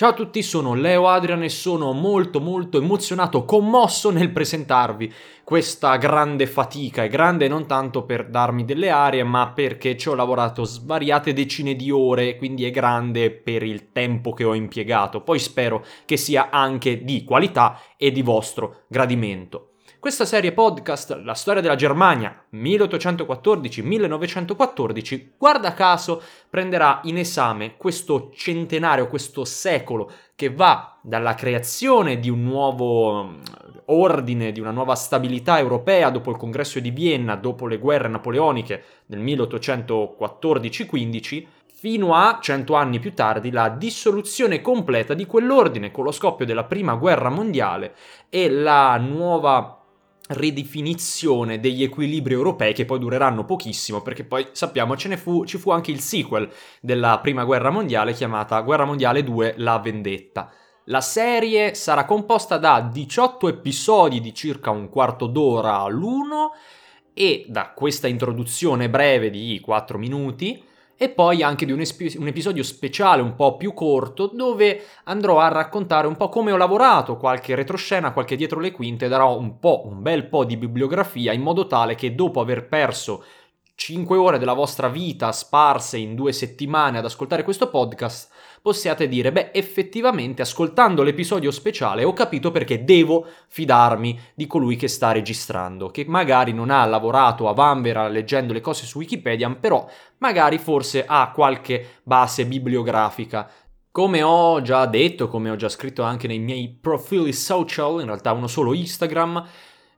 Ciao a tutti, sono Leo Adrian e sono molto molto emozionato, commosso nel presentarvi questa grande fatica. È grande non tanto per darmi delle arie, ma perché ci ho lavorato svariate decine di ore, quindi è grande per il tempo che ho impiegato. Poi spero che sia anche di qualità e di vostro gradimento. Questa serie podcast, la storia della Germania 1814-1914, guarda caso prenderà in esame questo centenario, questo secolo che va dalla creazione di un nuovo mm, ordine, di una nuova stabilità europea dopo il congresso di Vienna, dopo le guerre napoleoniche del 1814-15, fino a cento anni più tardi la dissoluzione completa di quell'ordine con lo scoppio della prima guerra mondiale e la nuova ridefinizione degli equilibri europei che poi dureranno pochissimo perché poi sappiamo ce ne fu, ci fu anche il sequel della prima guerra mondiale chiamata Guerra mondiale 2 La vendetta. La serie sarà composta da 18 episodi di circa un quarto d'ora l'uno e da questa introduzione breve di 4 minuti e poi anche di un, esp- un, episodio speciale un po' più corto dove andrò a raccontare un po' come ho lavorato, qualche retroscena, qualche dietro le quinte, darò un po', un bel po' di bibliografia in modo tale che dopo aver perso 5 ore della vostra vita sparse in due settimane ad ascoltare questo podcast, possiate dire, beh, effettivamente ascoltando l'episodio speciale ho capito perché devo fidarmi di colui che sta registrando, che magari non ha lavorato a Vanvera leggendo le cose su Wikipedia, però magari forse ha qualche base bibliografica. Come ho già detto, come ho già scritto anche nei miei profili social, in realtà uno solo Instagram,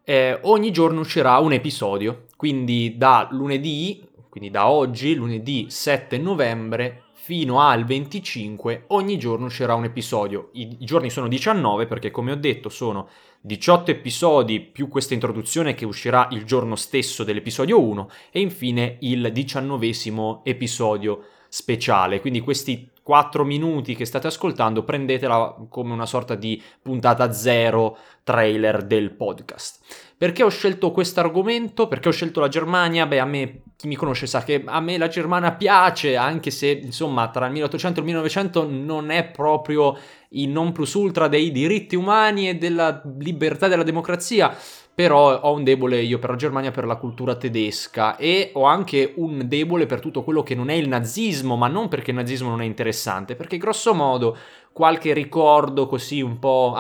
eh, ogni giorno uscirà un episodio. Quindi da lunedì, quindi da oggi, lunedì 7 novembre, fino al 25, ogni giorno uscirà un episodio. I, giorni sono 19 perché, come ho detto, sono 18 episodi più questa introduzione che uscirà il giorno stesso dell'episodio 1 e infine il diciannovesimo episodio speciale. Quindi questi 4 minuti che state ascoltando prendetela come una sorta di puntata zero trailer del podcast. Perché ho scelto questo argomento? Perché ho scelto la Germania? Beh, a me, chi mi conosce sa che a me la Germania piace, anche se, insomma, tra il 1800 e il 1900 non è proprio il non plus ultra dei diritti umani e della libertà e della democrazia, però ho un debole io per la Germania, per la cultura tedesca e ho anche un debole per tutto quello che non è il nazismo, ma non perché il nazismo non è interessante, perché grosso modo qualche ricordo così un po'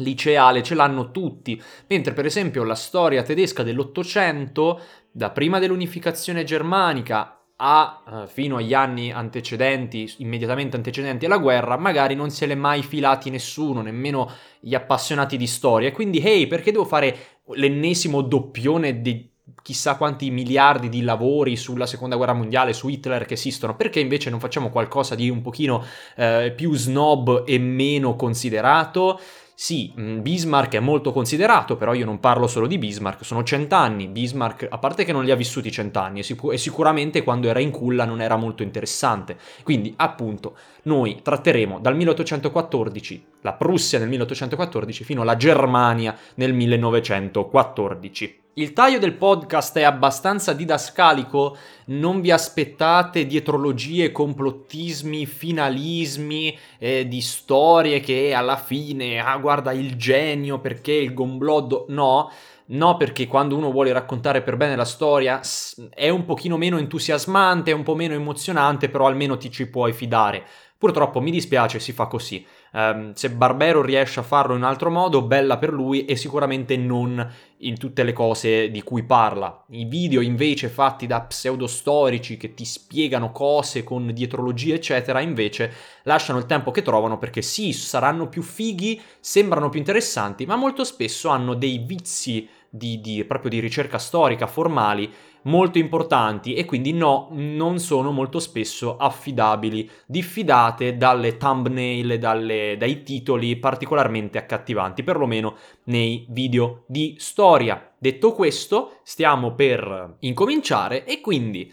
liceale ce l'hanno tutti, mentre per esempio la storia tedesca dell'Ottocento, da prima dell'unificazione germanica a, uh, fino agli anni antecedenti, immediatamente antecedenti alla guerra, magari non se l'è mai filati nessuno, nemmeno gli appassionati di storia. Quindi, hey, perché devo fare l'ennesimo doppione di chissà quanti miliardi di lavori sulla seconda guerra mondiale, su Hitler che esistono? Perché invece non facciamo qualcosa di un pochino eh, più snob e meno considerato? Sì, mm, Bismarck è molto considerato, però io non parlo solo di Bismarck, sono cent'anni, Bismarck, a parte che non li ha vissuti cent'anni, e, sic- e sicuramente quando era in culla non era molto interessante. Quindi, appunto, noi tratteremo dal 1814, la Prussia nel 1814, fino alla Germania nel 1914. Il taglio del podcast è abbastanza didascalico, non vi aspettate dietrologie, complottismi, finalismi eh, di storie che alla fine, ah guarda il genio perché il gombloddo, no, no perché quando uno vuole raccontare per bene la storia è un pochino meno entusiasmante, è un po' meno emozionante, però almeno ti ci puoi fidare. Purtroppo mi dispiace, si fa così. Um, se Barbero riesce a farlo in un altro modo, bella per lui e sicuramente non in tutte le cose di cui parla. I video invece fatti da pseudostorici che ti spiegano cose con dietrologie eccetera, invece lasciano il tempo che trovano perché sì, saranno più fighi, sembrano più interessanti, ma molto spesso hanno dei vizi di, di, proprio di ricerca storica formali molto importanti e quindi no, non sono molto spesso affidabili, diffidate dalle thumbnail, dalle, dai titoli particolarmente accattivanti, perlomeno nei video di storia. Detto questo, stiamo per incominciare e quindi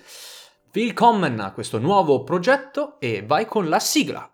willkommen a questo nuovo progetto e vai con la sigla.